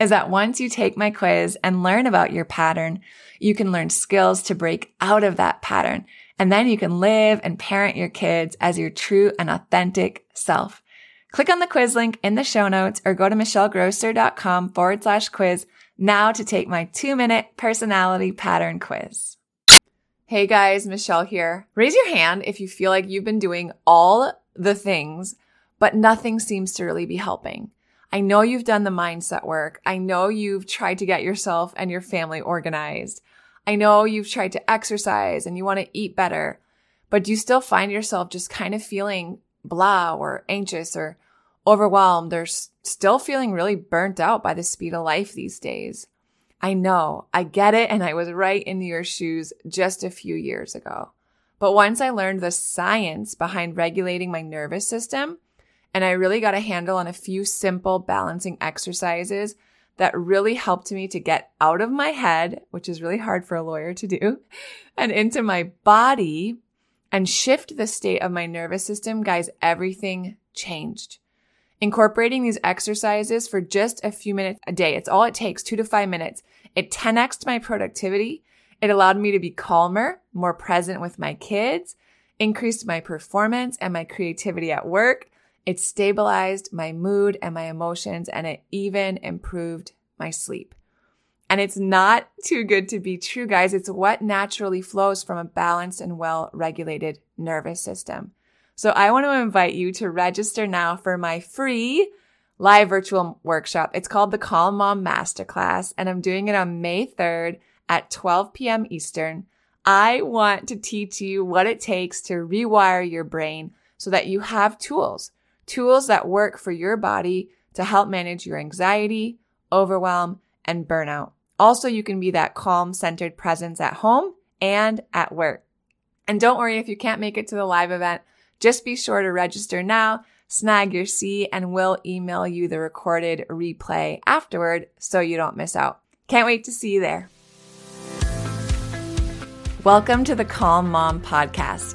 is that once you take my quiz and learn about your pattern, you can learn skills to break out of that pattern. And then you can live and parent your kids as your true and authentic self. Click on the quiz link in the show notes or go to michellegrosser.com forward slash quiz now to take my two minute personality pattern quiz. Hey guys, Michelle here. Raise your hand if you feel like you've been doing all the things, but nothing seems to really be helping. I know you've done the mindset work. I know you've tried to get yourself and your family organized. I know you've tried to exercise and you want to eat better, but do you still find yourself just kind of feeling blah or anxious or overwhelmed or still feeling really burnt out by the speed of life these days. I know, I get it, and I was right in your shoes just a few years ago. But once I learned the science behind regulating my nervous system, and I really got a handle on a few simple balancing exercises that really helped me to get out of my head, which is really hard for a lawyer to do, and into my body and shift the state of my nervous system, guys, everything changed. Incorporating these exercises for just a few minutes a day. It's all it takes, two to five minutes. It 10xed my productivity. It allowed me to be calmer, more present with my kids, increased my performance and my creativity at work. It stabilized my mood and my emotions, and it even improved my sleep. And it's not too good to be true, guys. It's what naturally flows from a balanced and well regulated nervous system. So I want to invite you to register now for my free live virtual workshop. It's called the Calm Mom Masterclass, and I'm doing it on May 3rd at 12 p.m. Eastern. I want to teach you what it takes to rewire your brain so that you have tools, tools that work for your body to help manage your anxiety, overwhelm, and burnout. Also, you can be that calm, centered presence at home and at work. And don't worry if you can't make it to the live event. Just be sure to register now, snag your seat, and we'll email you the recorded replay afterward so you don't miss out. Can't wait to see you there. Welcome to the Calm Mom Podcast,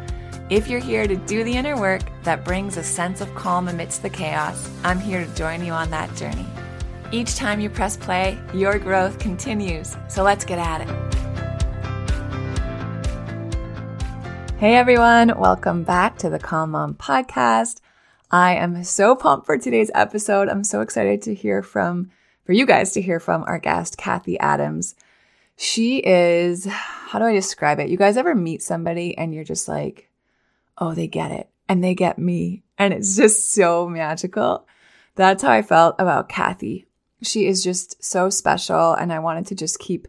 If you're here to do the inner work that brings a sense of calm amidst the chaos, I'm here to join you on that journey. Each time you press play, your growth continues. So let's get at it. Hey everyone, welcome back to the Calm Mom podcast. I am so pumped for today's episode. I'm so excited to hear from, for you guys to hear from our guest, Cathy Adams. She is, how do I describe it? You guys ever meet somebody and you're just like, oh, they get it and they get me. And it's just so magical. That's how I felt about Cathy. She is just so special. And I wanted to just keep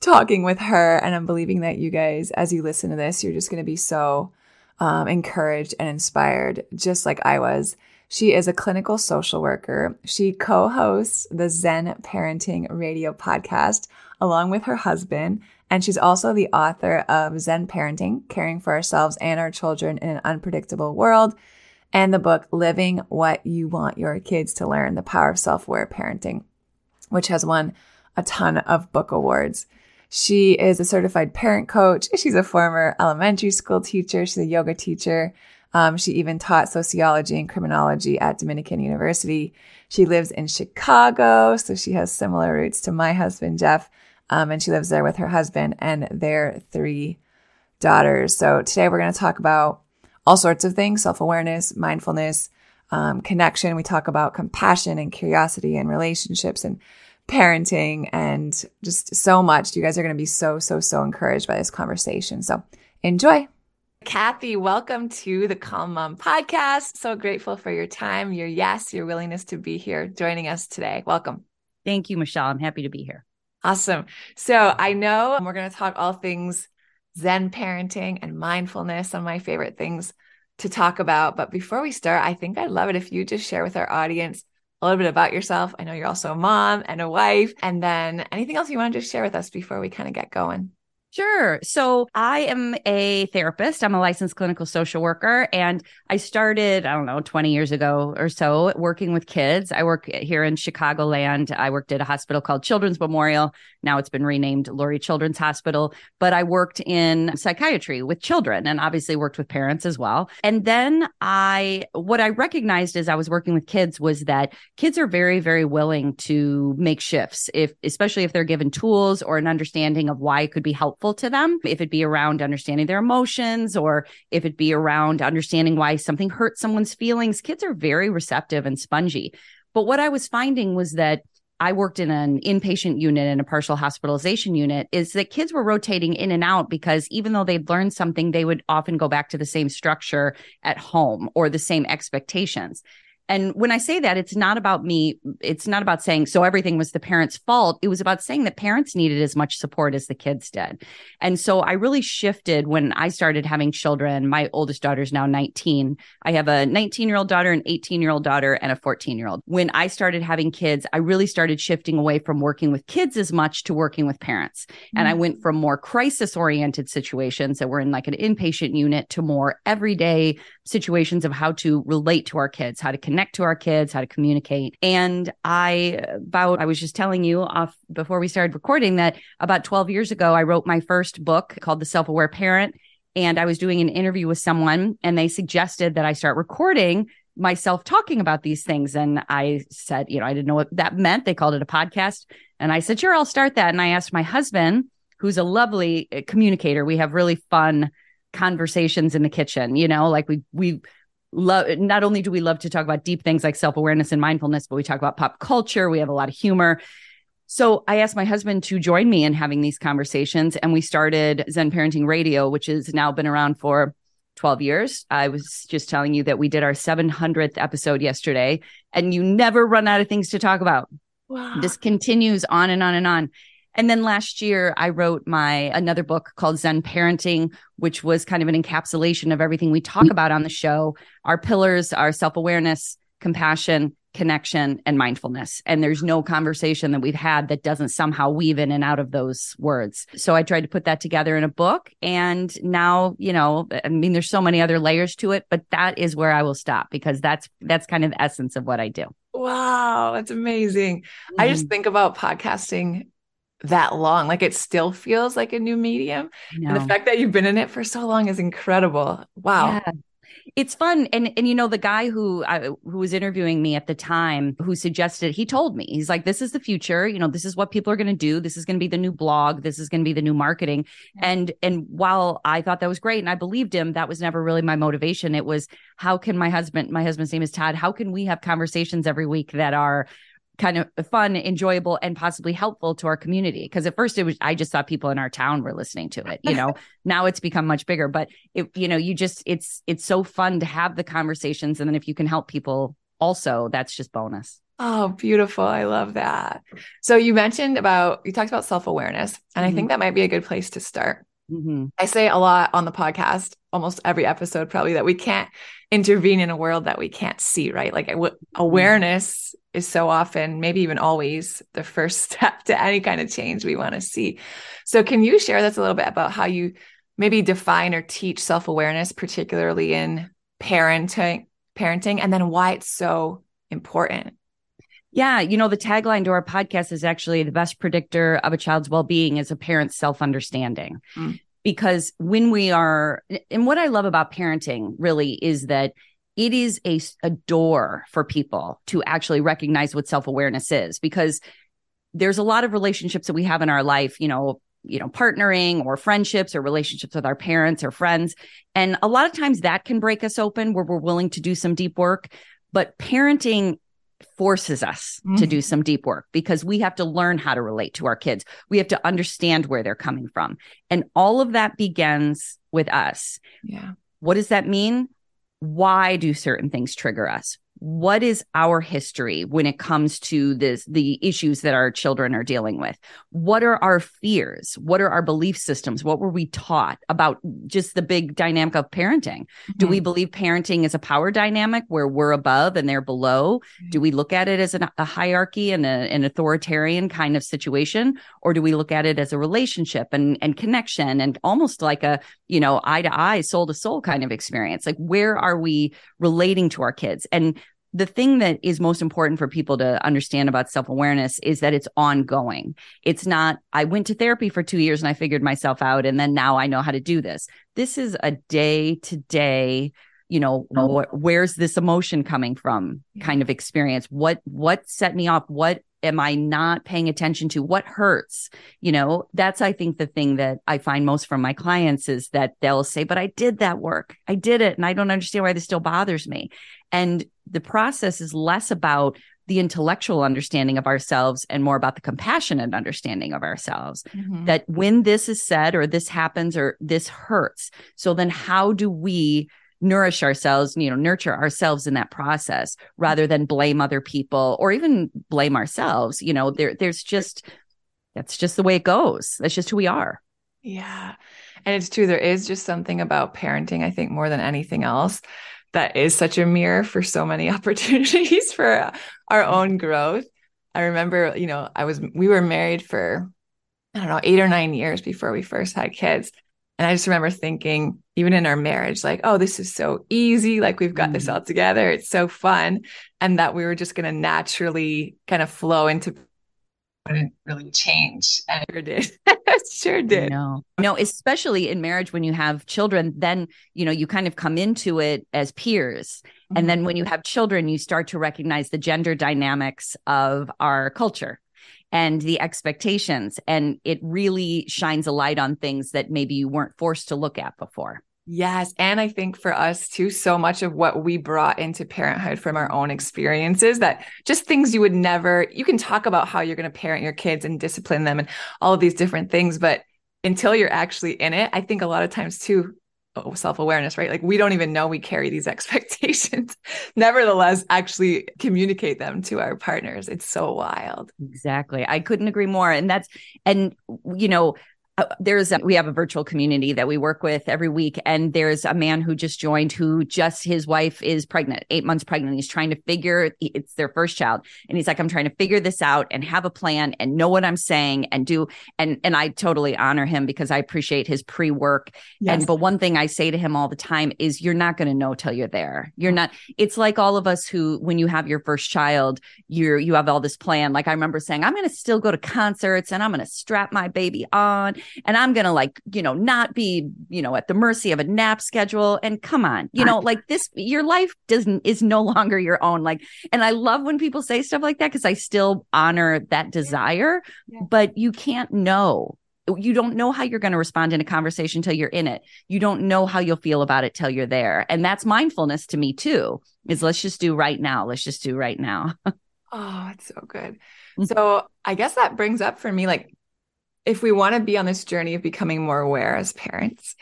talking with her. And I'm believing that you guys, as you listen to this, you're just going to be so um, encouraged and inspired, just like I was. She is a clinical social worker. She co hosts the Zen Parenting Radio podcast along with her husband. And she's also the author of Zen Parenting Caring for Ourselves and Our Children in an Unpredictable World, and the book Living What You Want Your Kids to Learn The Power of Self Aware Parenting, which has won a ton of book awards. She is a certified parent coach. She's a former elementary school teacher. She's a yoga teacher. Um, she even taught sociology and criminology at Dominican University. She lives in Chicago, so she has similar roots to my husband, Jeff. Um, and she lives there with her husband and their three daughters. So today we're going to talk about all sorts of things self awareness, mindfulness, um, connection. We talk about compassion and curiosity and relationships and parenting and just so much. You guys are going to be so, so, so encouraged by this conversation. So enjoy. Cathy, welcome to the Calm Mom podcast. So grateful for your time, your yes, your willingness to be here joining us today. Welcome. Thank you, Michelle. I'm happy to be here. Awesome. So I know we're going to talk all things Zen parenting and mindfulness, some of my favorite things to talk about. But before we start, I think I'd love it if you just share with our audience a little bit about yourself. I know you're also a mom and a wife. And then anything else you want to just share with us before we kind of get going? Sure. So I am a therapist. I'm a licensed clinical social worker. And I started, I don't know, 20 years ago or so working with kids. I work here in Chicagoland. I worked at a hospital called Children's Memorial. Now it's been renamed Lurie Children's Hospital. But I worked in psychiatry with children and obviously worked with parents as well. And then I, what I recognized as I was working with kids was that kids are very, very willing to make shifts, if, especially if they're given tools or an understanding of why it could be helpful helpful to them, if it be around understanding their emotions or if it be around understanding why something hurts someone's feelings, kids are very receptive and spongy. But what I was finding was that I worked in an inpatient unit and a partial hospitalization unit is that kids were rotating in and out because even though they'd learned something, they would often go back to the same structure at home or the same expectations. And when I say that, it's not about me. It's not about saying, so everything was the parents' fault. It was about saying that parents needed as much support as the kids did. And so I really shifted when I started having children. My oldest daughter is now 19. I have a 19 year old daughter, an 18 year old daughter, and a 14 year old. When I started having kids, I really started shifting away from working with kids as much to working with parents. Mm-hmm. And I mm. went from more crisis oriented situations that were in like an inpatient unit to more everyday situations of how to relate to our kids, how to connect connect to our kids, how to communicate. And I about I was just telling you off before we started recording that about 12 years ago I wrote my first book called The Self-Aware Parent and I was doing an interview with someone and they suggested that I start recording myself talking about these things and I said, you know, I didn't know what that meant. They called it a podcast and I said, "Sure, I'll start that." And I asked my husband, who's a lovely uh, communicator. We have really fun conversations in the kitchen, you know, like we we love not only do we love to talk about deep things like self-awareness and mindfulness but we talk about pop culture. We have a lot of humor. So i asked my husband to join me in having these conversations and we started zen parenting radio which has now been around for 12 years. I was just telling you that we did our 700th episode yesterday and you never run out of things to talk about. Wow. this continues on and on and on and then last year, I wrote my another book called Zen Parenting, which was kind of an encapsulation of everything we talk about on the show. Our pillars are self awareness, compassion, connection, and mindfulness. And there's no conversation that we've had that doesn't somehow weave in and out of those words. So I tried to put that together in a book. And now, you know, I mean, there's so many other layers to it, but that is where I will stop because that's that's kind of the essence of what I do. Wow, that's amazing. Mm-hmm. I just mm-hmm. think about podcasting that long. Like it still feels like a new medium. And the fact that you've been in it for so long is incredible. Wow. Yeah. it's fun. And and you know the guy who I, who was interviewing me at the time who suggested he told me he's like this is the future. You know this is what people are going to do. This is going to be the new blog. This is going to be the new marketing. And and while I thought that was great and I believed him, that was never really my motivation. It was how can my husband, my husband's name is Todd. How can we have conversations every week that are kind of fun, enjoyable, and possibly helpful to our community. Because at first it was, I just thought people in our town were listening to it. You know, now it's become much bigger, but it, you know, you just, it's, it's so fun to have the conversations. And then if you can help people also, that's just bonus. Oh, beautiful. I love that. So you mentioned about, you talked about self awareness, and mm-hmm. I think that might be a good place to start. Mm-hmm. I say a lot on the podcast, almost every episode, probably that we can't intervene in a world that we can't see, right? Like mm-hmm. awareness is so often, maybe even always, the first step to any kind of change we want to see. So, can you share this a little bit about how you maybe define or teach self awareness, particularly in parenting, parenting, and then why it's so important? Yeah, you know, the tagline to our podcast is actually the best predictor of a child's well being is a parent's self understanding. Mm. Because when we are, and what I love about parenting really is that it is a, a door for people to actually recognize what self-awareness is because there's a lot of relationships that we have in our life you know you know partnering or friendships or relationships with our parents or friends and a lot of times that can break us open where we're willing to do some deep work but parenting forces us mm-hmm. to do some deep work because we have to learn how to relate to our kids. We have to understand where they're coming from. And all of that begins with us. Yeah. What does that mean? Why do certain things trigger us? What is our history when it comes to this the issues that our children are dealing with what are our fears what are our belief systems what were we taught about just the big dynamic of parenting mm-hmm. do we mm-hmm. believe parenting is a power dynamic where we're above and they're below mm-hmm. do we look at it as an, a hierarchy and a, an authoritarian kind of situation or do we look at it as a relationship and and connection and almost like a you know eye to eye soul to soul kind of experience like where are we relating to our kids and the thing that is most important for people to understand about self awareness is that it's ongoing. It's not, I went to therapy for two years and I figured myself out, and then now I know how to do this. This is a day to day, you know, oh. wh- where's this emotion coming from kind of experience. What, what set me off? What am I not paying attention to? What hurts? You know, that's, I think, the thing that I find most from my clients is that they'll say, but I did that work. I did it. And I don't understand why this still bothers me. And the process is less about the intellectual understanding of ourselves and more about the compassionate understanding of ourselves. Mm-hmm. That when this is said or this happens or this hurts, so then how do we nourish ourselves, you know, nurture ourselves in that process rather than blame other people or even blame ourselves? You know, there there's just that's just the way it goes. That's just who we are. Yeah. And it's true. There is just something about parenting, I think, more than anything else that is such a mirror for so many opportunities for our mm-hmm. own growth. I remember, you know, I was, we were married for, I don't know, eight or nine years before we first had kids. And I just remember thinking, even in our marriage, like, oh, this is so easy. Like, we've got mm this all together. It's so fun. And that we were just going to naturally kind of flow into wouldn't really change. And it sure did. sure did. No, no, especially in marriage when you have children, then, you know, you kind of come into it as peers. Mm-hmm. And then when you have children, you start to recognize the gender dynamics of our culture and the expectations. And it really shines a light on things that maybe you weren't forced to look at before. Yes. And I think for us too, so much of what we brought into parenthood from our own experiences that just things you would never, you can talk about how you're going to parent your kids and discipline them and all of these different things. But until you're actually in it, I think a lot of times too, self awareness, right? Like we don't even know we carry these expectations. Nevertheless, actually communicate them to our partners. It's so wild. Exactly. I couldn't agree more. And that's, and, you know, uh, there's a, we have a virtual community that we work with every week and there's a man who just joined who just his wife is pregnant eight months pregnant he's trying to figure it's their first child and he's like i'm trying to figure this out and have a plan and know what i'm saying and do and and i totally honor him because i appreciate his pre-work. Yes. and but one thing i say to him all the time is you're not going to know till you're there. You're not it's like all of us who when you have your first child you're you have all this plan. Like i remember saying i'm going to still go to concerts and i'm going to strap my baby on and I'm going to like, you know, not be, you know, at the mercy of a nap schedule. And come on, you know, like this, your life doesn't, is no longer your own. Like, and I love when people say stuff like that because I still honor that desire, yeah. but you can't know you don't know how you're going to respond in a conversation till you're in it. You don't know how you'll feel about it till you're there. And that's mindfulness to me too. Is let's just do right now. Let's just do right now. oh, it's so good. Mm-hmm. So, I guess that brings up for me like if we want to be on this journey of becoming more aware as parents,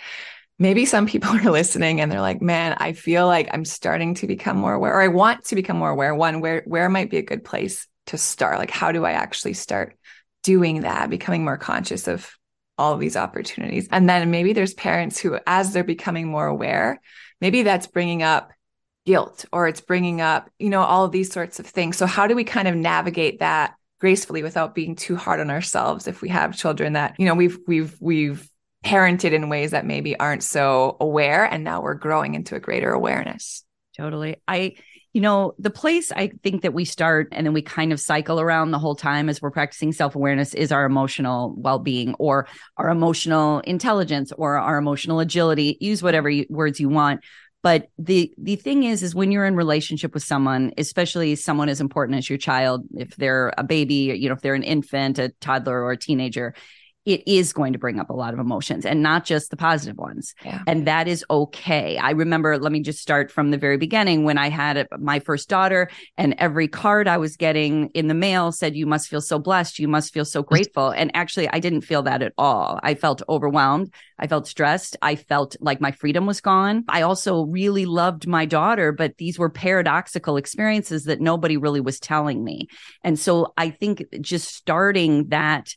maybe some people are listening and they're like, "Man, I feel like I'm starting to become more aware or I want to become more aware." One, where where might be a good place to start? Like how do I actually start doing that, becoming more conscious of all of these opportunities? And then maybe there's parents who as they're becoming more aware, maybe that's bringing up guilt or it's bringing up, you know, all of these sorts of things. So how do we kind of navigate that gracefully without being too hard on ourselves if we have children that you know we've we've we've parented in ways that maybe aren't so aware and now we're growing into a greater awareness. Totally. I you know the place i think that we start and then we kind of cycle around the whole time as we're practicing self-awareness is our emotional well-being or our emotional intelligence or our emotional agility. Use whatever you, words you want but the the thing is is when you're in relationship with someone especially someone as important as your child if they're a baby you know if they're an infant a toddler or a teenager it is going to bring up a lot of emotions and not just the positive ones. Yeah. And that is okay. I remember, let me just start from the very beginning when I had my first daughter, and every card I was getting in the mail said, You must feel so blessed. You must feel so grateful. And actually, I didn't feel that at all. I felt overwhelmed. I felt stressed. I felt like my freedom was gone. I also really loved my daughter, but these were paradoxical experiences that nobody really was telling me. And so I think just starting that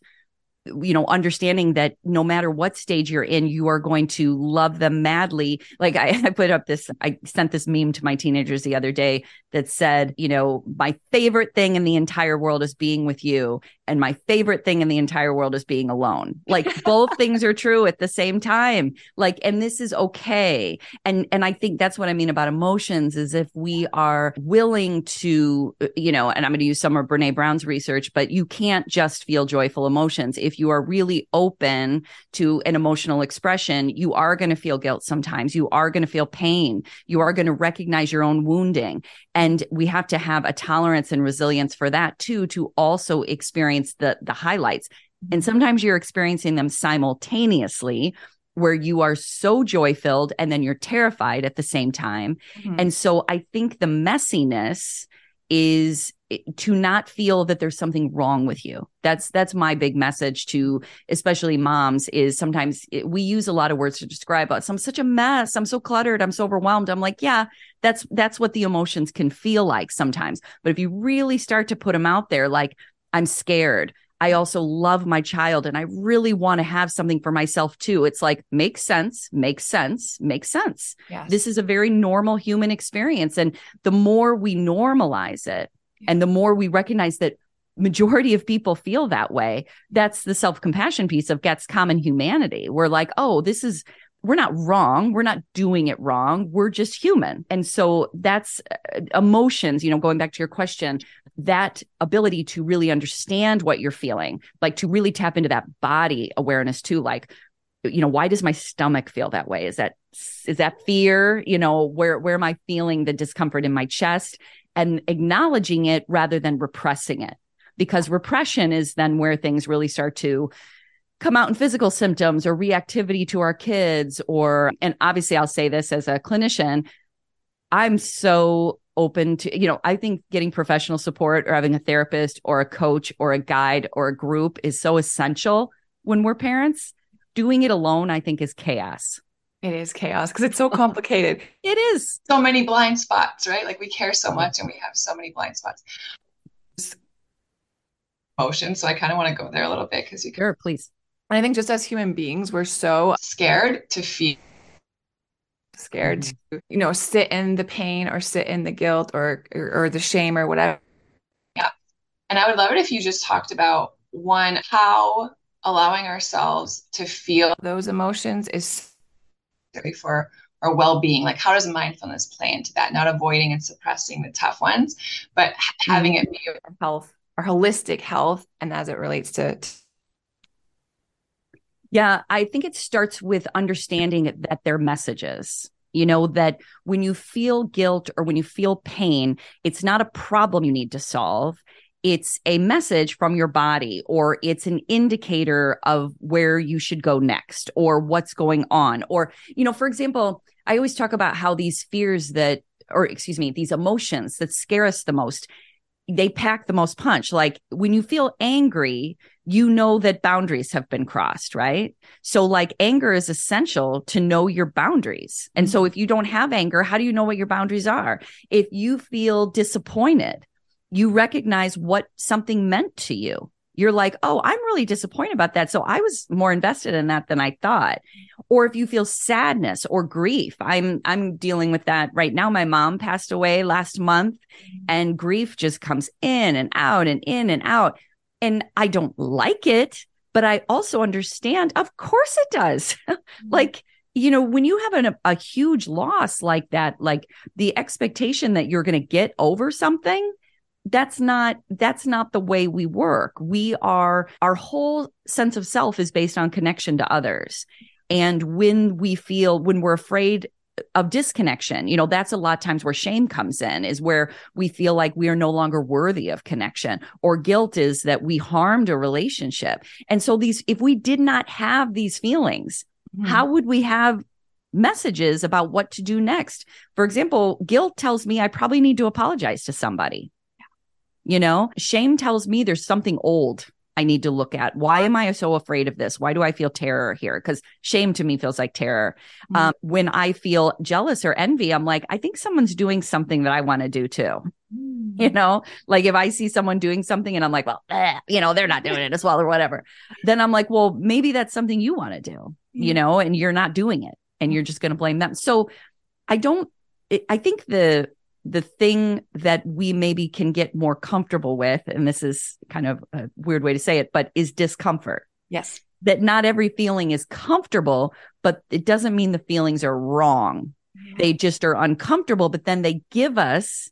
you know understanding that no matter what stage you're in you are going to love them madly. Like I, I, put up this i sent this meme to my teenagers the other day that said you know my favorite thing in the entire world is being with you and my favorite thing in the entire world is being alone. Like both things are true at the same time. Like and this is okay. And and i think that's what i mean about emotions is if we are willing to uh, you know and i'm going to use some of brene brown's research but you can't just feel joyful emotions. If you are really open to an emotional expression you are going to feel guilt sometimes. You are going to feel pain. You are going to recognize your own wounding. And we have to have a tolerance and resilience for that too to also experience experience the the highlights. And sometimes you're experiencing them simultaneously where you are so joy filled and then you're terrified at the same time. Mm-hmm. and so i think the messiness is eh, to not feel that there's something wrong with you. That's that's my big message to especially moms is sometimes it, we use a lot of words to describe us. I'm such a mess. I'm so cluttered. I'm so overwhelmed. I'm like yeah that's that's what the emotions can feel like sometimes. But if you really start to put them out there like I'm scared. I also love my child and I really want to have something for myself too. It's like, makes sense, makes sense, makes sense. Yes. This is a very normal human experience. And the more we normalize it yeah. and the more we recognize that majority of people feel that way, that's the self compassion piece of gets common humanity. We're like, oh, this is, we're not wrong. We're not doing it wrong. We're just human. And so that's uh, emotions, you know, going back to your question, that ability to really understand what you're feeling, like to really tap into that body awareness too. Like, you know, why does my stomach feel that way? Is that, is that fear? You know, where, where am I feeling the discomfort in my chest and acknowledging it rather than repressing it? Because repression is then where things really start to come out in physical symptoms or reactivity to our kids or and obviously I'll say this as a clinician I'm so open to you know I think getting professional support or having a therapist or a coach or a guide or a group is so essential when we're parents doing it alone I think is chaos it is chaos because it's so complicated. it is. So many blind spots, right? Like we care so much and we have so many blind spots. Emotion. So I kind of want to go there a little bit because you can. Sure, please. And I think just as human beings, we're so scared to feel. Scared mm to, you know, sit in the pain or sit in the guilt or, or, or the shame or whatever. Yeah. And I would love it if you just talked about one, how allowing ourselves to feel those emotions is for our well-being. Like how does mindfulness play into that? Not avoiding and suppressing the tough ones but having it be our health our holistic health and as it relates to, to Yeah, I think it starts with understanding that they're messages. You know, that when you feel guilt or when you feel pain, it's not a problem you need to solve. It's a message from your body, or it's an indicator of where you should go next, or what's going on. Or, you know, for example, I always talk about how these fears that, or excuse me, these emotions that scare us the most, they pack the most punch. Like when you feel angry, you know that boundaries have been crossed, right? So, like, anger is essential to know your boundaries. And so, mm-hmm. if you don't have anger, how do you know what your boundaries are? If you feel disappointed, you recognize what something meant to you. You're like, oh, I'm really disappointed about that. So I was more invested in that than I thought. Or if you feel sadness or grief, I'm I'm dealing with that right now. My mom passed away last month, mm-hmm. and grief just comes in and out and in and out and I don't like it, but I also understand, of course it does. Mm-hmm. like, you know, when you have an, a huge loss like that, like the expectation that you're going to get over something, that's not that's not the way we work we are our whole sense of self is based on connection to others and when we feel when we're afraid of disconnection. You know, that's a lot of times where shame comes in, is where we feel like we are no longer worthy of connection, or guilt is that we harmed a relationship. And so, these, if we did not have these feelings, mm-hmm. how would we have messages about what to do next? For example, guilt tells me I probably need to apologize to somebody. You know, shame tells me there's something old I need to look at. Why am I so afraid of this? Why do I feel terror here? Because shame to me feels like terror. Mm-hmm. Um, when I feel jealous or envy, I'm like, I think someone's doing something that I want to do too. Mm-hmm. You know, like if I see someone doing something and I'm like, well, eh, you know, they're not doing it as well or whatever, then I'm like, well, maybe that's something you want to do, mm-hmm. you know, and you're not doing it and you're just going to blame them. So I don't, I think the the thing that we maybe can get more comfortable with, and this is kind of a weird way to say it, but is discomfort. Yes. That not every feeling is comfortable, but it doesn't mean the feelings are wrong. Yeah. They just are uncomfortable, but then they give us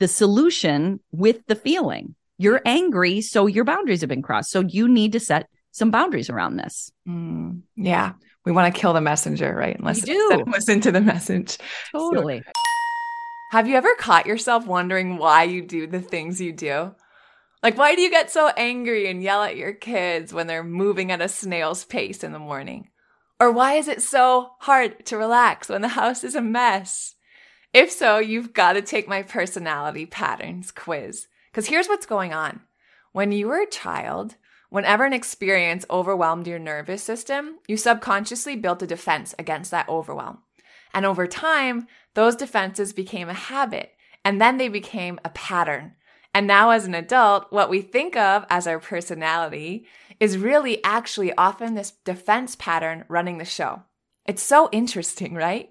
the solution with the feeling. You're angry, so your boundaries have been crossed. So you need to set some boundaries around this. Mm, yeah. We want to kill the messenger, right? Unless do. listen to the message. Totally. So, have you ever caught yourself wondering why you do the things you do? Like, why do you get so angry and yell at your kids when they're moving at a snail's pace in the morning? Or why is it so hard to relax when the house is a mess? If so, you've got to take my personality patterns quiz. Because here's what's going on. When you were a child, whenever an experience overwhelmed your nervous system, you subconsciously built a defense against that overwhelm. And over time, those defenses became a habit and then they became a pattern. And now, as an adult, what we think of as our personality is really actually often this defense pattern running the show. It's so interesting, right?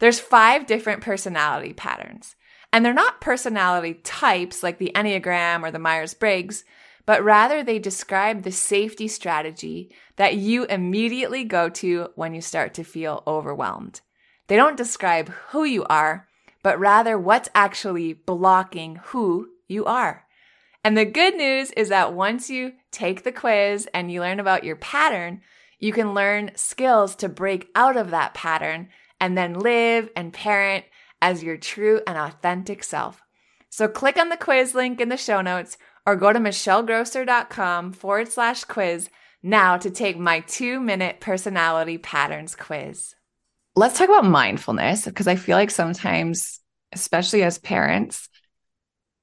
There's five different personality patterns. And they're not personality types like the Enneagram or the Myers Briggs, but rather they describe the safety strategy that you immediately go to when you start to feel overwhelmed. They don't describe who you are, but rather what's actually blocking who you are. And the good news is that once you take the quiz and you learn about your pattern, you can learn skills to break out of that pattern and then live and parent as your true and authentic self. So click on the quiz link in the show notes or go to michellegrosser.com forward slash quiz now to take my two minute personality patterns quiz let's talk about mindfulness because I feel like sometimes, especially as parents,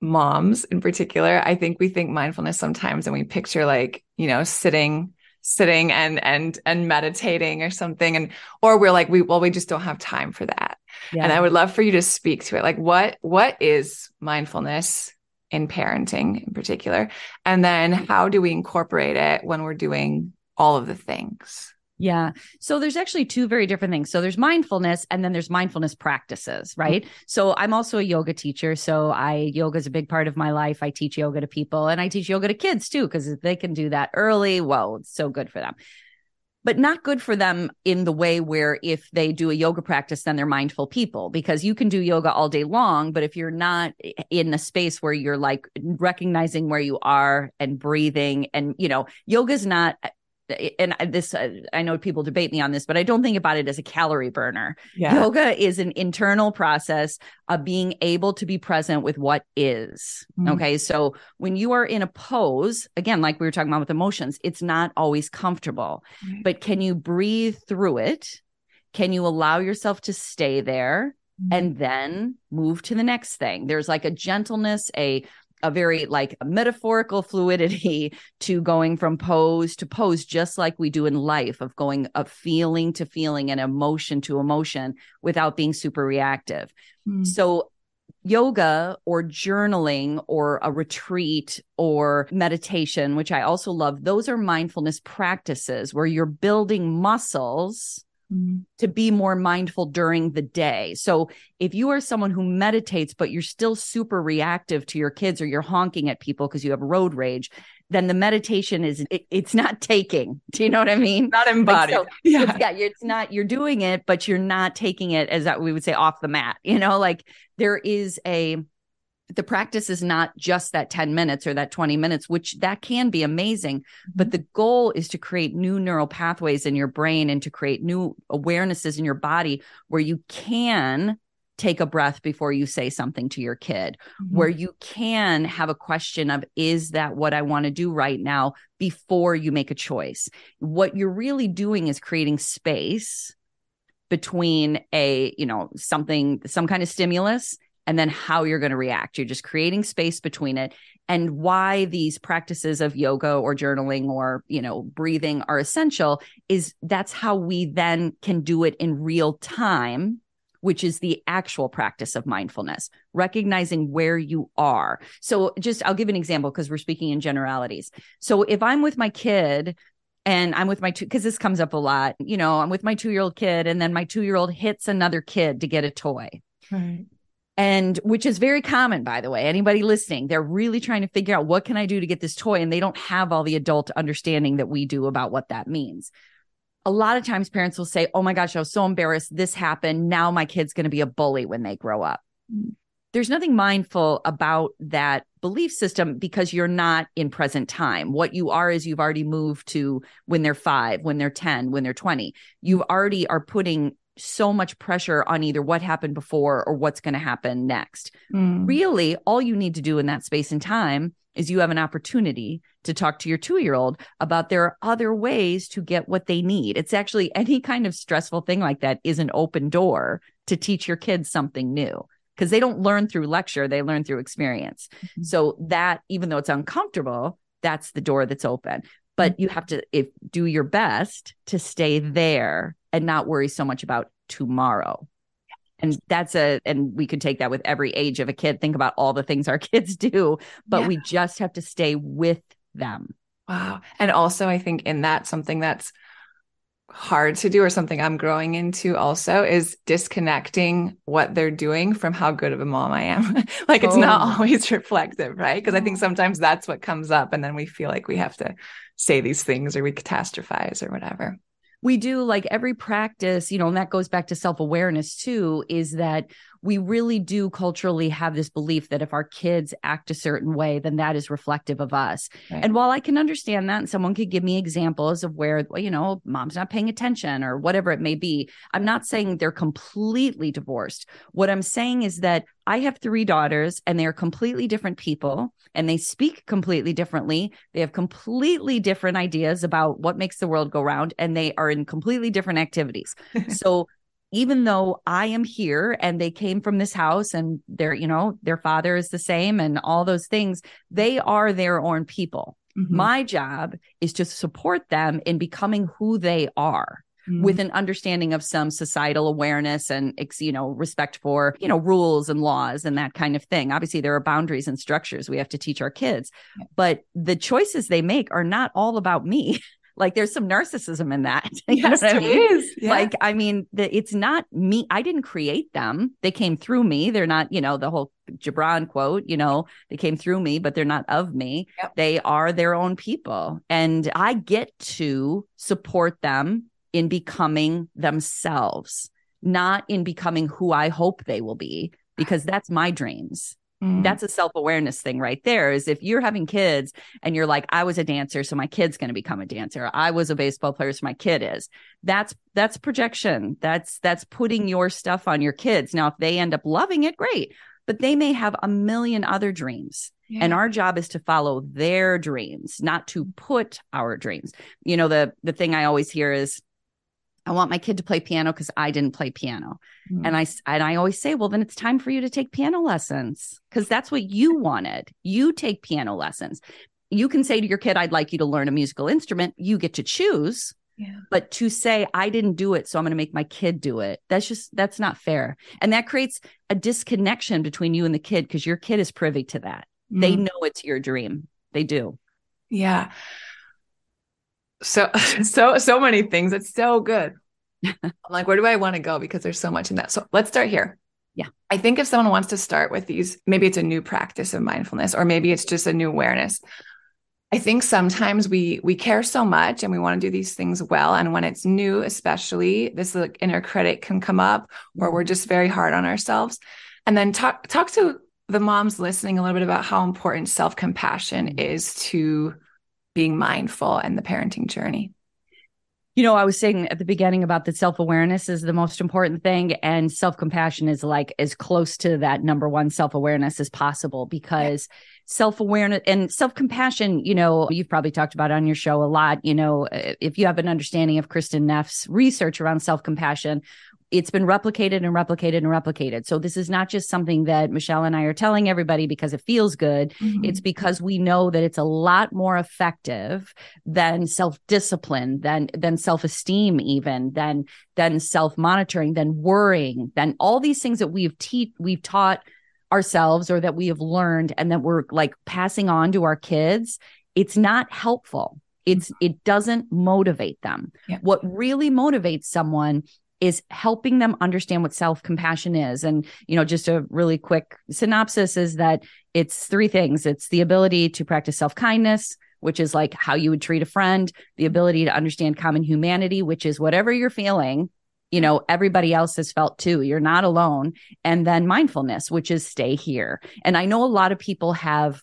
moms in particular, I think we think mindfulness sometimes and we picture like, you know, sitting sitting and and and meditating or something and or we're like we well we just don't have time for that. Yeah. And I would love for you to speak to it. Like what what is mindfulness in parenting in particular? And then how do we incorporate it when we're doing all of the things? Yeah. So there's actually two very different things. So there's mindfulness and then there's mindfulness practices, right? Mm-hmm. So I'm also a yoga teacher. So I yoga is a big part of my life. I teach yoga to people and I teach yoga to kids too, because if they can do that early, well, it's so good for them. But not good for them in the way where if they do a yoga practice, then they're mindful people because you can do yoga all day long. But if you're not in a space where you're like recognizing where you are and breathing, and you know, yoga's not and this uh, I know people debate me on this, but I don't think about it as a calorie burner. Yeah. Yoga is an internal process of being able to be present with what is. Mhm. Okay. So when you are in a pose, again, like we were talking about with emotions, it's not always comfortable, but can you breathe through it? Can you allow yourself to stay there and then move to the next thing? There's like a gentleness, a a very like metaphorical fluidity to going from pose to pose just like we do in life of going of feeling to feeling and emotion to emotion without being super reactive Mm. so yoga or journaling or a retreat or meditation, which I also love, those are mindfulness practices where you're building muscles Mm. to be more mindful during the day. So if you are someone who meditates, but you're still super reactive to your kids or you're honking at people because you have road rage, then the meditation is, it, it's not taking. Do you know what I mean? Not embodied. so yeah. it's, yeah, it's not you're doing it, but you're not taking it as that we would say off the mat. You know, like there is a the practice is not just that 10 minutes or that 20 minutes, which that can be amazing. But the goal is to create new neural pathways in your brain and to create new awarenesses in your body where you can take a breath before you say something to your kid Mhm. where you can have a question of is that what i want to do right now before you make a choice what you're really doing is creating space between a you know something some kind of stimulus and then how you're going to react you're just creating space between it and why these practices of yoga or journaling or you know breathing are essential is that's how we then can do it in real time which is the actual practice of mindfulness, recognizing where you are. So, just I'll give an example because we're speaking in generalities. So, if I'm with my kid and I'm with my two, because this comes up a lot, you know, I'm with my two year old kid, and then my two year old hits another kid to get a toy. Right. And which is very common, by the way. Anybody listening, they're really trying to figure out what can I do to get this toy, and they don't have all the adult understanding that we do about what that means a lot of times parents will say, Oh my gosh, I was so embarrassed. This happened. Now my kid's going to be a bully when they grow up. Mm. There's nothing mindful about that belief system because you're not in present time. What you are is you've already moved to when they're five, when they're 10, when they're 20. You already are putting so much pressure on either what happened before or what's going to happen next Mm. really all you need to do in that space and time is you have an opportunity to talk to your two year old about there are other ways to get what they need. It's actually any kind of stressful thing like that is an open door to teach your kids something new because they don't learn through lecture, they learn through experience. Mhm. So that even though it's uncomfortable, that's the door that's open. But you have to if do your best to stay there and not worry so much about tomorrow. And that's a, and we could take that with every age of a kid. Think about all the things our kids do, but Yeah. we just have to stay with them. Wow. And also, I think in that, something that's hard to do or something I'm growing into also is disconnecting what they're doing from how good of a mom I am. like it's not Oh. always reflective, right? Because I think Oh. sometimes that's what comes up. And then we feel like we have to say these things or we catastrophize or whatever. We do like every practice, you know, and that goes back to self awareness too, is that we really do culturally have this belief that if our kids act a certain way, then that is reflective of us. Right. And while I can understand that, and someone could give me examples of where, well, you know, mom's not paying attention or whatever it may be, I'm not saying they're completely divorced. What I'm saying is that I have three daughters and they're completely different people and they speak completely differently. They have completely different ideas about what makes the world go round and they are in completely different activities. so even though I am here and they came from this house and their, you know, their father is the same and all those things, they are their own people. Mhm. My job is to support them in becoming who they are Mhm. with an understanding of some societal awareness and you know respect for you know rules and laws and that kind of thing obviously there are boundaries and structures we have to teach our kids but the choices they make are not all about me like there's some narcissism in that yes, I mean? is. Yeah. like i mean the, it's not me i didn't create them they came through me they're not you know the whole gibran quote you know they came through me but they're not of me Yep. they are their own people and i get to support them in becoming themselves not in becoming who i hope they will be because that's my dreams Mm. That's a self awareness thing right there. Is if you're having kids and you're like, I was a dancer, so my kid's going to become a dancer. I was a baseball player, so my kid is. That's that's projection. That's that's putting your stuff on your kids. Now, if they end up loving it, great. But they may have a million other dreams. Yeah. And our job is to follow their dreams, not to put our dreams. You know, the the thing I always hear is, I want my kid to play piano because I didn't play piano. Mm-hmm. And I and I always say, well, then it's time for you to take piano lessons because that's what you wanted. You take piano lessons. You can say to your kid, I'd like you to learn a musical instrument. You get to choose. Yeah. But to say I didn't do it, so I'm going to make my kid do it. That's just that's not fair. And that creates a disconnection between you and the kid because your kid is privy to that. Mm-hmm. They know it's your dream. They do. Yeah so so so many things. It's so good. I'm like where do i want to go? Because there's so much in that. So let's start here. Yeah. I think if someone wants to start with these maybe it's a new practice of mindfulness or maybe it's just a new awareness. I think sometimes we we care so much and we want to do these things well and when it's new especially this like inner critic can come up where we're just very hard on ourselves. And then talk talk to the moms listening a little bit about how important self-compassion mm-hmm. is to being mindful and the parenting journey? You know, I was saying at the beginning about the self awareness is the most important thing, and self compassion is like as close to that number one self awareness as possible because self awareness and self compassion, you know, you've probably talked about on your show a lot. You know, if you have an understanding of Kristin Neff's research around self compassion, it's been replicated and replicated and replicated. So this is not just something that Michelle and I are telling everybody because it feels good. Mm-hmm. It's because we know that it's a lot more effective than self-discipline, than than self-esteem even, than than self-monitoring, than worrying, than all these things that we've te- we've taught ourselves or that we have learned and that we're like passing on to our kids. It's not helpful it's it doesn't motivate them yeah. what really motivates someone is helping them understand what self-compassion is. And you know just a really quick synopsis is that it's three things. It's the ability to practice self-kindness which is like how you would treat a friend the ability to understand common humanity which is whatever you're feeling you know everybody else has felt too. You're not alone. And then mindfulness which is stay here. And i know a lot of people have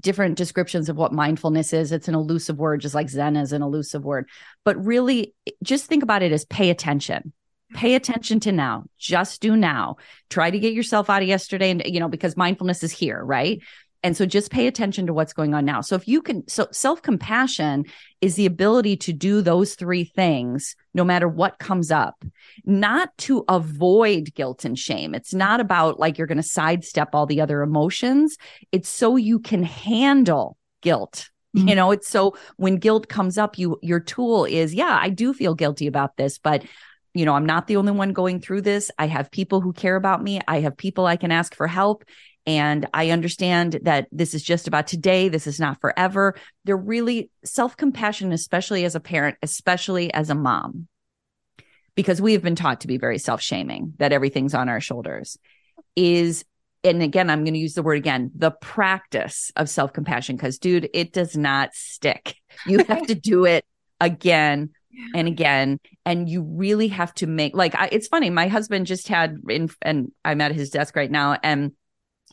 different descriptions of what mindfulness is. It's an elusive word, just like Zen is an elusive word. But really, just think about it as pay attention. Pay attention to now. Just do now. Try to get yourself out of yesterday. And, you know, because mindfulness is here, right? And so just pay attention to what's going on now. So if you can, so self compassion is the ability to do those three things no matter what comes up, not to avoid guilt and shame. It's not about like you're going to sidestep all the other emotions. It's so you can handle guilt. Mm-hmm. You know, it's so when guilt comes up, you, your tool is, yeah, I do feel guilty about this, but you know, I'm not the only one going through this. I have people who care about me. I have people I can ask for help. And I understand that this is just about today. This is not forever. They're really self compassion, especially as a parent, especially as a mom, because we have been taught to be very self shaming, that everything's on our shoulders, is, and again, I'm going to use the word again, the practice of self compassion, because dude, it does not stick. You have to do it again and again and you really have to make like I, it's funny my husband just had in and i'm at his desk right now and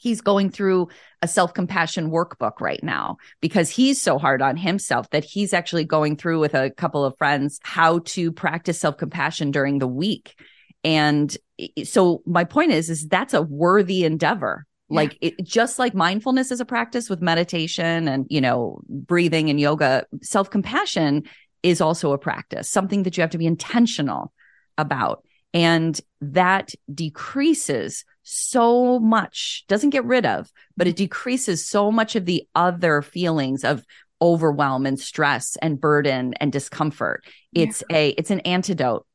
he's going through a self compassion workbook right now because he's so hard on himself that he's actually going through with a couple of friends how to practice self compassion during the week. And so my point is, is that's a worthy endeavor. Yeah. Like it, just like mindfulness is a practice with meditation and, you know, breathing and yoga, self compassion is also a practice, something that you have to be intentional about. And that decreases so much, doesn't get rid of, but it decreases so much of the other feelings of overwhelm and stress and burden and discomfort. It's yeah. a it's an antidote.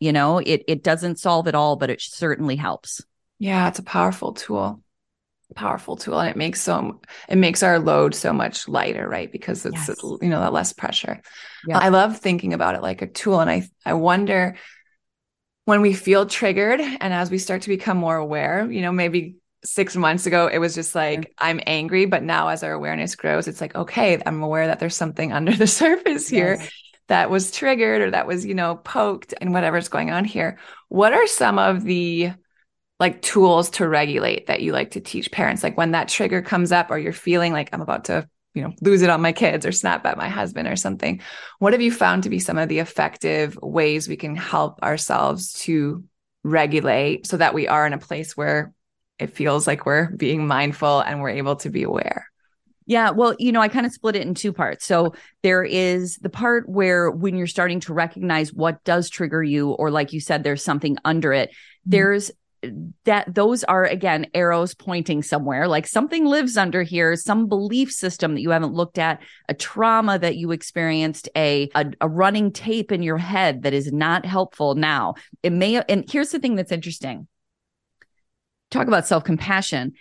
You know, it it doesn't solve it all, but it certainly helps. Yeah, it's a powerful tool. Powerful tool. And it makes so it makes our load so much lighter, right? Because it's yes. you know, that less pressure. Yeah. I love thinking about it like a tool. And I I wonder when we feel triggered and as we start to become more aware, you know, maybe six months ago, it was just like, I'm angry. But now, as our awareness grows, it's like, okay, I'm aware that there's something under the surface here yes. that was triggered or that was, you know, poked and whatever's going on here. What are some of the like tools to regulate that you like to teach parents? Like when that trigger comes up or you're feeling like I'm about to, you know, lose it on my kids or snap at my husband or something. What have you found to be some of the effective ways we can help ourselves to regulate so that we are in a place where it feels like we're being mindful and we're able to be aware? Yeah, well, you know, I kind of split it in two parts. So there is the part where when you're starting to recognize what does trigger you, or like you said, there's something under it, mm-hmm. there's that those are again arrows pointing somewhere. Like something lives under here some belief system that you haven't looked at a trauma that you experienced a, a, a running tape in your head that is not helpful now. It may and here's the thing that's interesting. Talk about self-compassion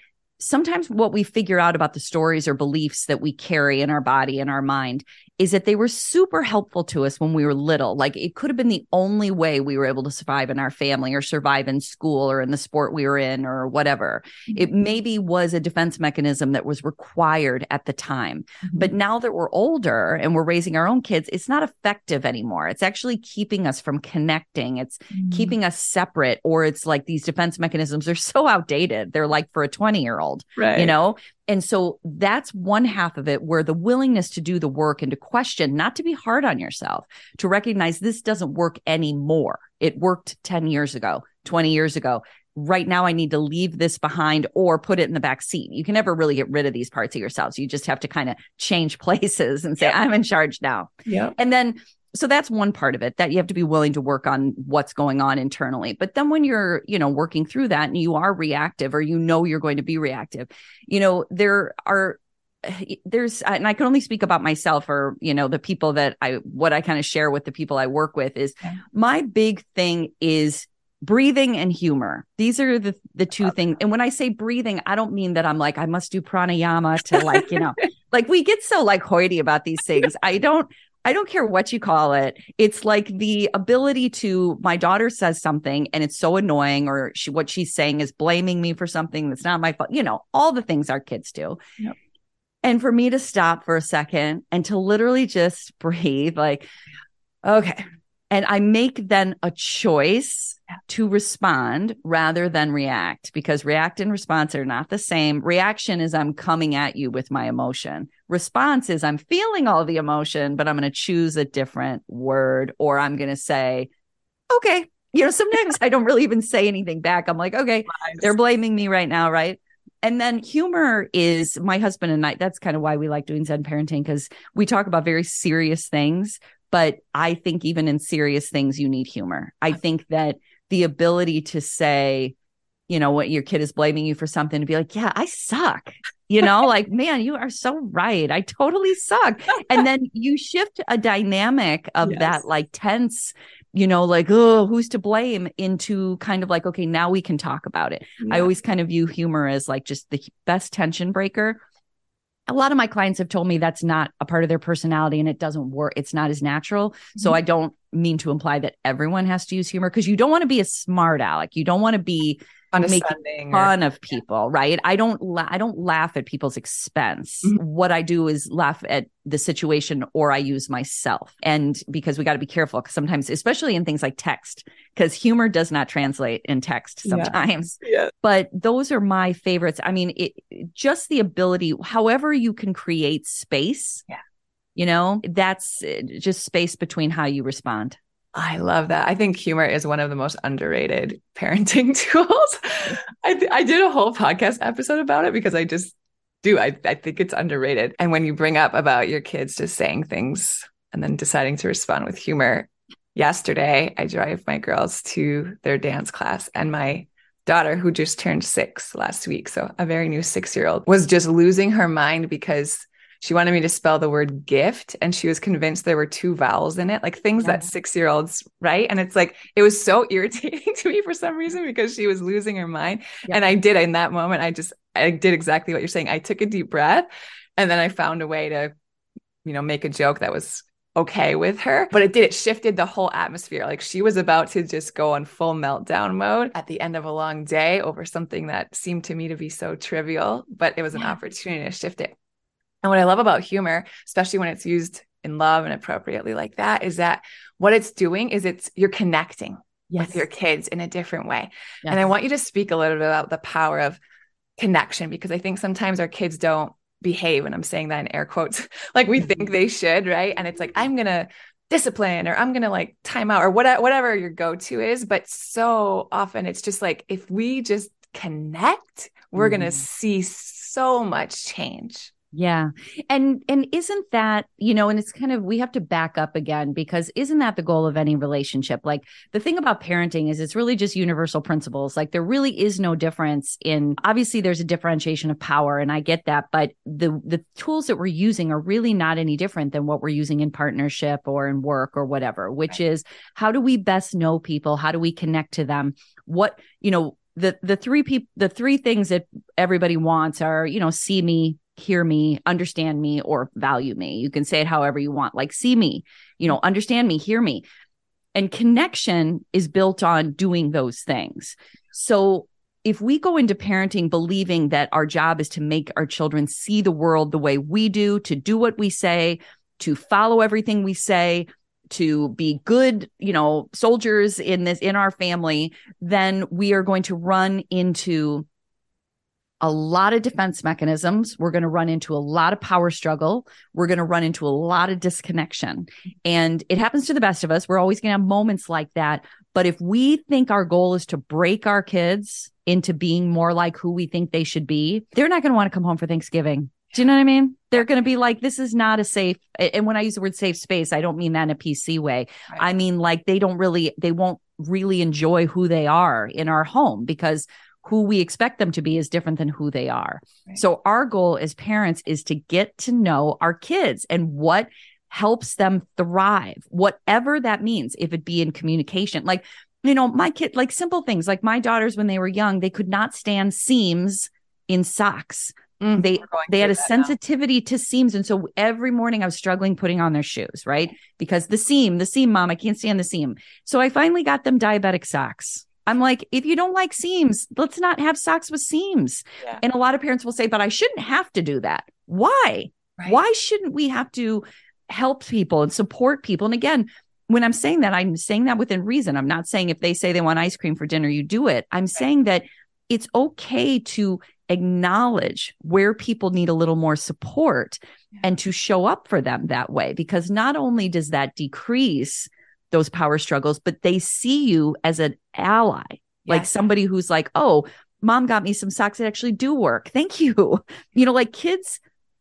sometimes what we figure out about the stories or beliefs that we carry in our body and our mind is that they were super helpful to us when we were little. Like it could have been the only way we were able to survive in our family or survive in school or in the sport we were in or whatever. Mm-hmm. It maybe was a defense mechanism that was required at the time. Mm-hmm. But now that we're older and we're raising our own kids, it's not effective anymore. It's actually keeping us from connecting. It's mm-hmm. keeping us separate or it's like these defense mechanisms are so outdated. They're like for a 20 year old, right. you know? And so that's one half of it where the willingness to do the work and to question, not to be hard on yourself, to recognize this doesn't work anymore. It worked 10 years ago, 20 years ago. Right now, I need to leave this behind or put it in the back seat. You can never really get rid of these parts of yourselves. You just have to kind of change places and say, yep. I'm in charge now. Yeah. And then so that's one part of it that you have to be willing to work on what's going on internally. But then when you're you know working through that and you are reactive or you know you're going to be reactive you know there are eh, there's and i can only speak about myself or you know the people that i what i kind of share with the people i work with is my big thing is breathing and humor. These are the the two things. and when i say breathing i don't mean that i'm like i must do pranayama to like you know like we get so like hoity about these things. I don't I don't care what you call it. It's like the ability to my daughter says something and it's so annoying, or she what she's saying is blaming me for something that's not my fault. You know, all the things our kids do. Yep. And for me to stop for a second and to literally just breathe, like, okay, and I make then a choice to respond rather than react because react and response are not the same. Reaction is I'm coming at you with my emotion. Response is I'm feeling all the emotion, but I'm going to choose a different word or I'm going to say, okay. You know, sometimes I don't really even say anything back. I'm like, okay, they're blaming me right now, right? And then humor is my husband and I. That's kind of why we like doing Zen parenting because we talk about very serious things, but I think even in serious things, you need humor. I think that the ability to say, you know, what your kid is blaming you for something to be like, yeah, I suck. You know, like, man, you are so right. I totally suck. And then you shift a dynamic of yes. that like tense, you know, like, oh, who's to blame into kind of like, okay, now we can talk about it. Yeah. I always kind of view humor as like just the best tension breaker a lot of my clients have told me that's not a part of their personality and it doesn't work. It's not as natural. Mm-hmm. So I don't mean to imply that everyone has to use humor because you don't want to be a smart aleck. You don't want to be making fun or, of people, yeah. right? I don't la- I don't laugh at people's expense. Mm-hmm. What I do is laugh at the situation or I use myself. And because we got to be careful because sometimes especially in things like text because humor does not translate in text sometimes. Yeah. yeah. But those are my favorites. I mean, it just the ability however you can create space. Yeah. You know, that's uh, just space between how you respond. I love that. I think humor is one of the most underrated parenting tools. I, th- I did a whole podcast episode about it because I just do. I, I think it's underrated. And when you bring up about your kids just saying things and then deciding to respond with humor, yesterday I drive my girls to their dance class and my daughter who just turned six last week so a very new six year old was just losing her mind because she wanted me to spell the word gift and she was convinced there were two vowels in it like things yeah. that six year olds right and it's like it was so irritating to me for some reason because she was losing her mind yeah. and i did in that moment i just i did exactly what you're saying i took a deep breath and then i found a way to you know make a joke that was okay with her but it did it shifted the whole atmosphere like she was about to just go on full meltdown mode at the end of a long day over something that seemed to me to be so trivial but it was an yeah. opportunity to shift it and what I love about humor, especially when it's used in love and appropriately like that, is that what it's doing is it's you're connecting. yes. with your kids in a different way. Yes. And I want you to speak a little bit about the power of connection because I think sometimes our kids don't behave, and I'm saying that in air quotes, like we think they should, right? And it's like, I'm going to discipline or I'm going to like time out or whatever, whatever your go to is. But so often it's just like, if we just connect, we're mm. going to see so much change. Yeah. And and isn't that, you know, and it's kind of we have to back up again because isn't that the goal of any relationship? Like the thing about parenting is it's really just universal principles. Like there really is no difference in obviously there's a differentiation of power and I get that, but the the tools that we're using are really not any different than what we're using in partnership or in work or whatever, which right. is how do we best know people? How do we connect to them? What, you know, the the three people the three things that everybody wants are, you know, see me, hear me, understand me, or value me. You can say it however you want, like see me, you know, understand me, hear me. And connection is built on doing those things. So if we go into parenting believing that our job is to make our children see the world the way we do, to do what we say, to follow everything we say, to be good, you know, soldiers in this in our family, then we are going to run into a lot of defense mechanisms. We're going to run into a lot of power struggle. We're going to run into a lot of disconnection. And it happens to the best of us. We're always going to have moments like that. But if we think our goal is to break our kids into being more like who we think they should be, they're not going to want to come home for Thanksgiving. Do you know what I mean? They're going to be like, this is not a safe. And when I use the word safe space, I don't mean that in a PC way. Right. I mean, like, they don't really, they won't really enjoy who they are in our home because who we expect them to be is different than who they are. Right. So our goal as parents is to get to know our kids and what helps them thrive, whatever that means, if it be in communication. Like, you know, my kid, like simple things, like my daughters, when they were young, they could not stand seams in socks. Mm, they they had a sensitivity now. to seams, and so every morning I was struggling putting on their shoes, right? Because the seam, the seam, mom, I can't stand the seam. So I finally got them diabetic socks. I'm like, if you don't like seams, let's not have socks with seams. Yeah. And a lot of parents will say, but I shouldn't have to do that. Why? Right. Why shouldn't we have to help people and support people? And again, when I'm saying that, I'm saying that within reason. I'm not saying if they say they want ice cream for dinner, you do it. I'm right. saying that it's okay to acknowledge where people need a little more support yeah. and to show up for them that way, because not only does that decrease those power struggles, but they see you as an ally, yes. like somebody who's like, oh, mom got me some socks that actually do work. Thank you. You know, like kids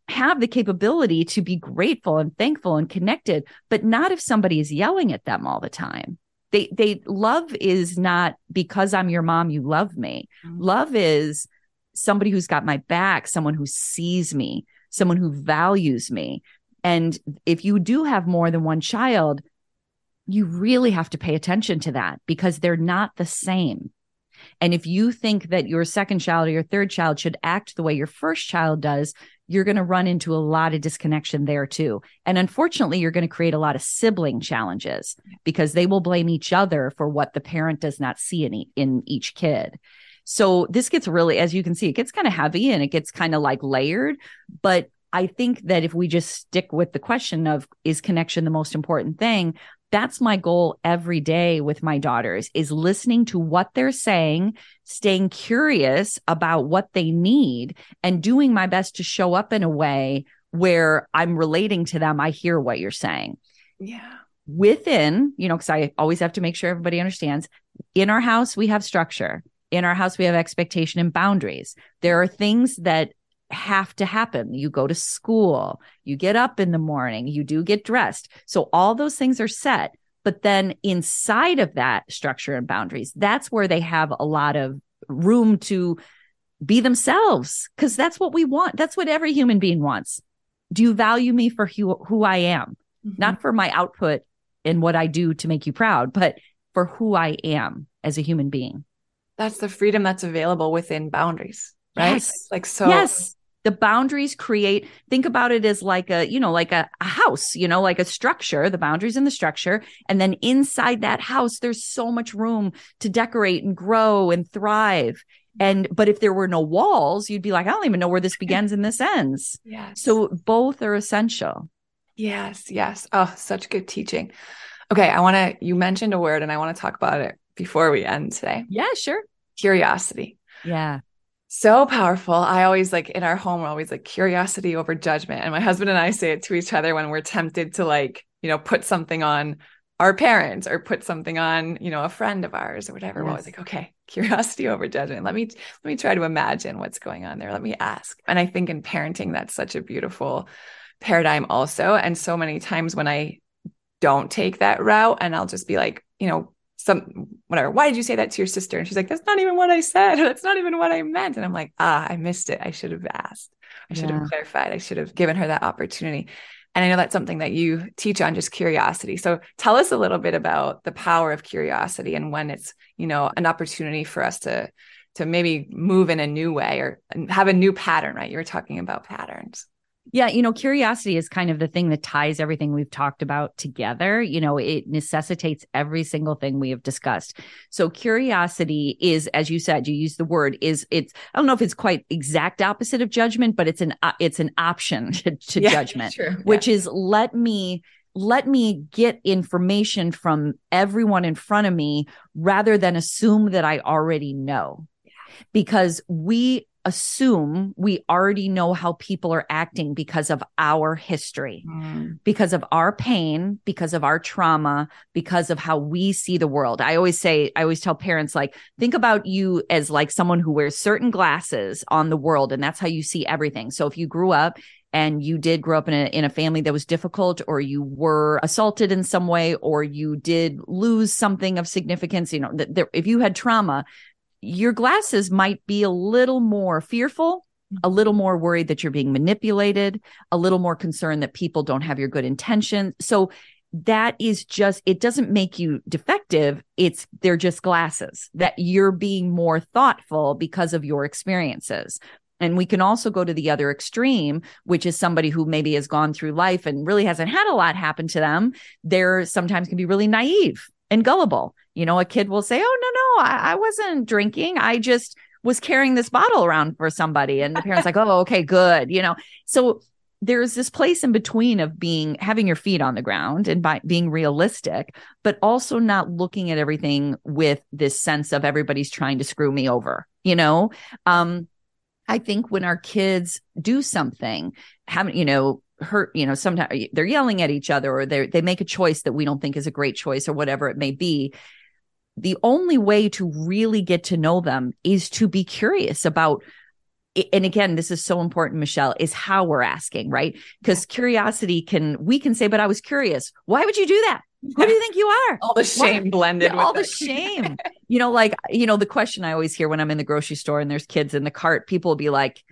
have the capability to be grateful and thankful and connected, but not if somebody is yelling at them all the time. They they love is not because I'm your mom, you love me. Mm-hmm. Love is somebody who's got my back, someone who sees me, someone who values me. And if you do have more than one child, you really have to pay attention to that because they're not the same. And if you think that your second child or your third child should act the way your first child does, you're going to run into a lot of disconnection there too. And unfortunately, you're going to create a lot of sibling challenges because they will blame each other for what the parent does not see in, e- in each kid. So this gets really, as you can see, it gets kind of heavy and it gets kind of like layered. But I think that if we just stick with the question of is connection the most important thing, that's my goal every day with my daughters is listening to what they're saying staying curious about what they need and doing my best to show up in a way where i'm relating to them. I hear what you're saying. Yeah. Within you know because i always have to make sure everybody understands in our house we have structure. In our house we have expectation and boundaries. There are things that have to happen. You go to school, you get up in the morning, you do get dressed. So all those things are set. But then inside of that structure and boundaries, that's where they have a lot of room to be themselves because that's what we want. That's what every human being wants. Do you value me for who, who I am? Mm-hmm. Not for my output and what I do to make you proud, but for who I am as a human being. That's the freedom that's available within boundaries, right? Yes. Like so yes the boundaries create think about it as like a you know like a, a, house you know like a structure the boundaries in the structure and then inside that house there's so much room to decorate and grow and thrive and but if there were no walls you'd be like i don't even know where this begins and this ends yeah so both are essential yes yes oh such good teaching okay i want to you mentioned a word and i want to talk about it before we end today. Yeah, sure. Curiosity. Yeah. So powerful. I always like in our home, we're always like curiosity over judgment. And my husband and I say it to each other when we're tempted to like, you know, put something on our parents or put something on, you know, a friend of ours or whatever. Yes. We're always like, okay, curiosity over judgment. Let me let me try to imagine what's going on there. Let me ask. And I think in parenting, that's such a beautiful paradigm also. And so many times when I don't take that route and I'll just be like, you know, some whatever, why did you say that to your sister? And she's like, that's not even what I said. That's not even what I meant. And I'm like, ah, I missed it. I should have asked. I should yeah. have clarified. I should have given her that opportunity. And I know that's something that you teach on just curiosity. So tell us a little bit about the power of curiosity and when it's, you know, an opportunity for us to to maybe move in a new way or have a new pattern, right? You were talking about patterns. Yeah, you know, curiosity is kind of the thing that ties everything we've talked about together. You know, it necessitates every single thing we have discussed. So curiosity is as you said, you use the word is it's I don't know if it's quite exact opposite of judgment, but it's an uh, it's an option to, to yeah, judgment, true. which yeah. is let me let me get information from everyone in front of me rather than assume that I already know. Because we assume we already know how people are acting because of our history, mm. because of our pain, because of our trauma, because of how we see the world. I always say, I always tell parents, like, think about you as like someone who wears certain glasses on the world, and that's how you see everything. So if you grew up and you did grow up in a, in a family that was difficult or you were assaulted in some way or you did lose something of significance you know that if you had trauma your glasses might be a little more fearful, a mm-hmm. little more worried that you're being manipulated, a little more concerned that people don't have your good intention. So that is just it doesn't make you defective it's they're just glasses that you're being more thoughtful because of your experiences and we can also go to the other extreme, which is somebody who maybe has gone through life and really hasn't had a lot happen to them. They're sometimes can be really naive and gullible. You know, a kid will say, Oh, no, no, I, I wasn't drinking. I just was carrying this bottle around for somebody. And the parents like, Oh, okay, good. You know, so there's this place in between of being having your feet on the ground and by being realistic, but also not looking at everything with this sense of everybody's trying to screw me over, you know? Um, I think when our kids do something, having, you know, hurt you know sometimes they're yelling at each other or they they make a choice that we don't think is a great choice or whatever it may be. The only way to really get to know them is to be curious about and again this is so important michelle is how we're asking right? Because curiosity can we can say but i was curious. Why would you do that? Who do you think you are? All the shame blended all the shame. You know like you know the question i always hear when i'm in the grocery store and there's kids in the cart people will be like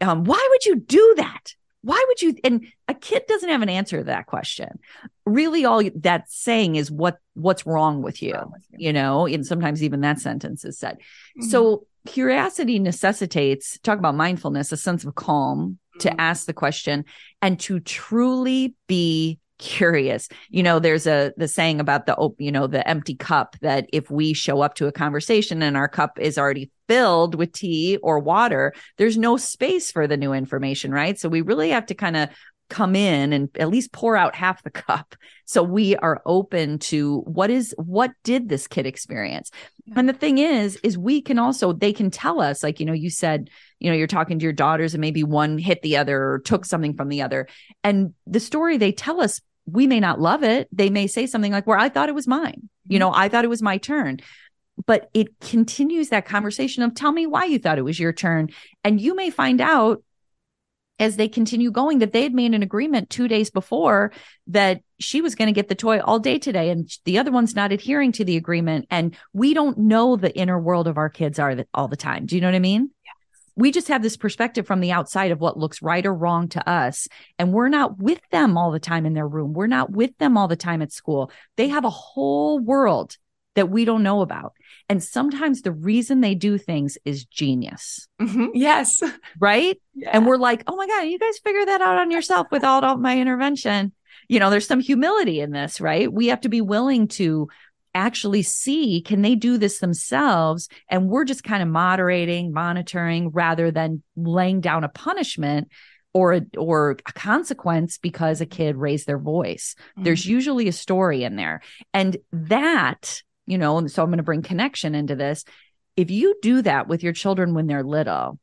um, why would you do that why would you and a kid doesn't have an answer to that question really all that's saying is what what's wrong with you, wrong with you. you know and sometimes even that sentence is said mm-hmm. so curiosity necessitates talk about mindfulness a sense of calm mm-hmm. to ask the question and to truly be curious. You know, there's a the saying about the you know the empty cup that if we show up to a conversation and our cup is already filled with tea or water, there's no space for the new information, right? So we really have to kind of come in and at least pour out half the cup so we are open to what is what did this kid experience yeah. and the thing is is we can also they can tell us like you know you said you know you're talking to your daughters and maybe one hit the other or took something from the other and the story they tell us we may not love it. They may say something like, Well, I thought it was mine. You mm-hmm. know, I thought it was my turn. But it continues that conversation of tell me why you thought it was your turn. And you may find out as they continue going that they had made an agreement two days before that she was going to get the toy all day today and the other one's not adhering to the agreement and we don't know the inner world of our kids are all the time do you know what i mean we just have this perspective from the outside of what looks right or wrong to us. And we're not with them all the time in their room. We're not with them all the time at school. They have a whole world that we don't know about. And sometimes the reason they do things is genius. Mm-hmm. Yes. Right. Yeah. And we're like, oh my God, you guys figure that out on yourself without all my intervention. You know, there's some humility in this, right? We have to be willing to actually see can they do this themselves and we're just kind of moderating monitoring rather than laying down a punishment or a, or a consequence because a kid raised their voice mm-hmm. there's usually a story in there and that you know, so I'm going to bring connection into this. If you do that with your children when they're little,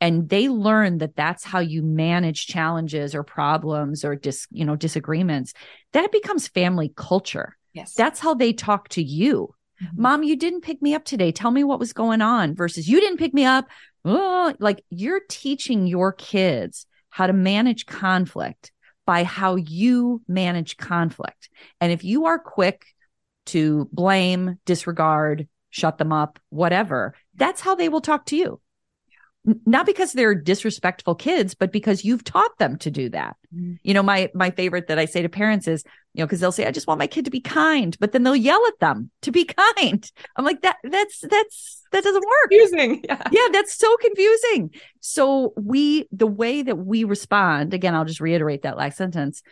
and they learn that that's how you manage challenges or problems or dis, you know disagreements that becomes family culture Yes. that's how they talk to you. Mhm. mom you didn't pick me up today. Tell me what was going on versus you didn't pick me up. Oh, like you're teaching your kids how to manage conflict by how you manage conflict. And if you are quick to blame disregard shut them up whatever that's how they will talk to you. Not because they're disrespectful kids but because you've taught them to do that. Mhm. you know my my favorite that i say to parents is you know because they'll say i just want my kid to be kind but then they'll yell at them to be kind i'm like that that's that's that doesn't work Confusing. Yeah. yeah that's so confusing so we the way that we respond again i'll just reiterate that last sentence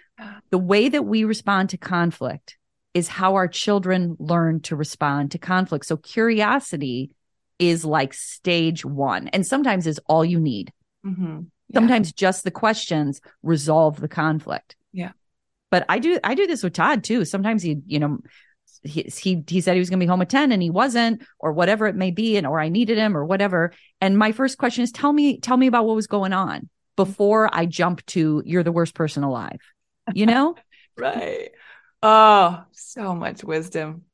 the way that we respond to conflict is how our children learn to respond to conflict so curiosity is like stage one and sometimes is all you need Mhm. Yeah. sometimes just the questions resolve the conflict Yeah. But i do i do this with todd too sometimes he you know he he, he said he was going to be home at 10 and he wasn't or whatever it may be and or i needed him or whatever and my first question is tell me tell me about what was going on before i jump to you're the worst person alive you know Right. Oh, so much wisdom.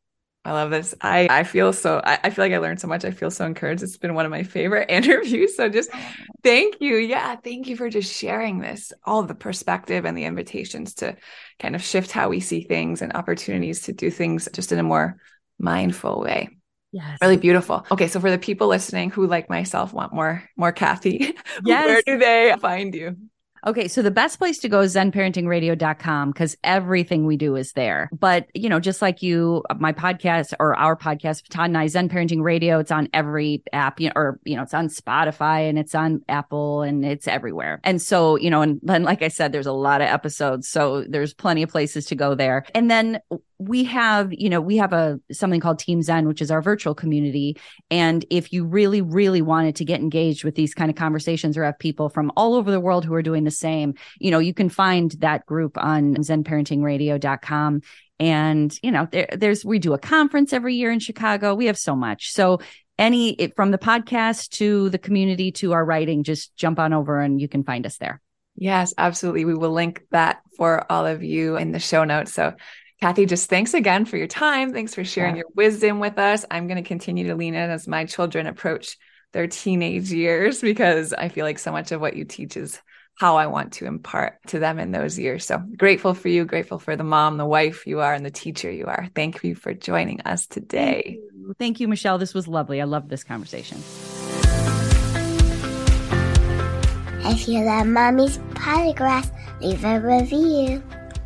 I love this. I I feel so I, I feel like I learned so much. I feel so encouraged. It's been one of my favorite interviews. So just thank you. Yeah, thank you for just sharing this, all the perspective and the invitations to kind of shift how we see things and opportunities to do things just in a more mindful way. yes Really beautiful. Okay, so for the people listening who like myself want more more Cathy, Yes. where do they find you? Okay, so the best place to go is zenparentingradio.com because everything we do is there. But, you know, just like you, my podcast or our podcast, Todd and I, Zen Parenting Radio, it's on every app, you know, or, you know, it's on Spotify and it's on Apple and it's everywhere. And so, you know, and then, like I said, there's a lot of episodes. So there's plenty of places to go there. And then we have, you know, we have a something called Team Zen, which is our virtual community. And if you really, really wanted to get engaged with these kind of conversations or have people from all over the world who are doing the same, you know, you can find that group on zenparentingradio.com. And, you know, there, there's, we do a conference every year in Chicago. We have so much. So, any it, from the podcast to the community to our writing, just jump on over and you can find us there. Yes, absolutely. We will link that for all of you in the show notes. So, Cathy, just thanks again for your time. Thanks for sharing Yeah. your wisdom with us. I'm going to continue to lean in as my children approach their teenage years because I feel like so much of what you teach is how I want to impart to them in those years. So grateful for you, grateful for the mom, the wife you are, and the teacher you are. Thank you for joining us today. Thank you, Michelle. This was lovely. I loved this conversation. If you love Mommy's Polygraphs, leave a review.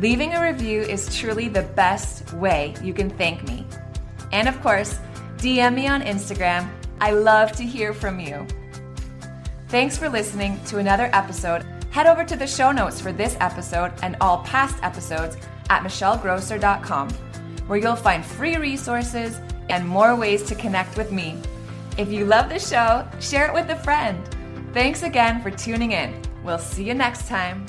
Leaving a review is truly the best way you can thank me. And of course, DM me on Instagram. I love to hear from you. Thanks for listening to another episode. Head over to the show notes for this episode and all past episodes at michellegrosser.com, where you'll find free resources and more ways to connect with me. If you love the show, share it with a friend. Thanks again for tuning in. We'll see you next time.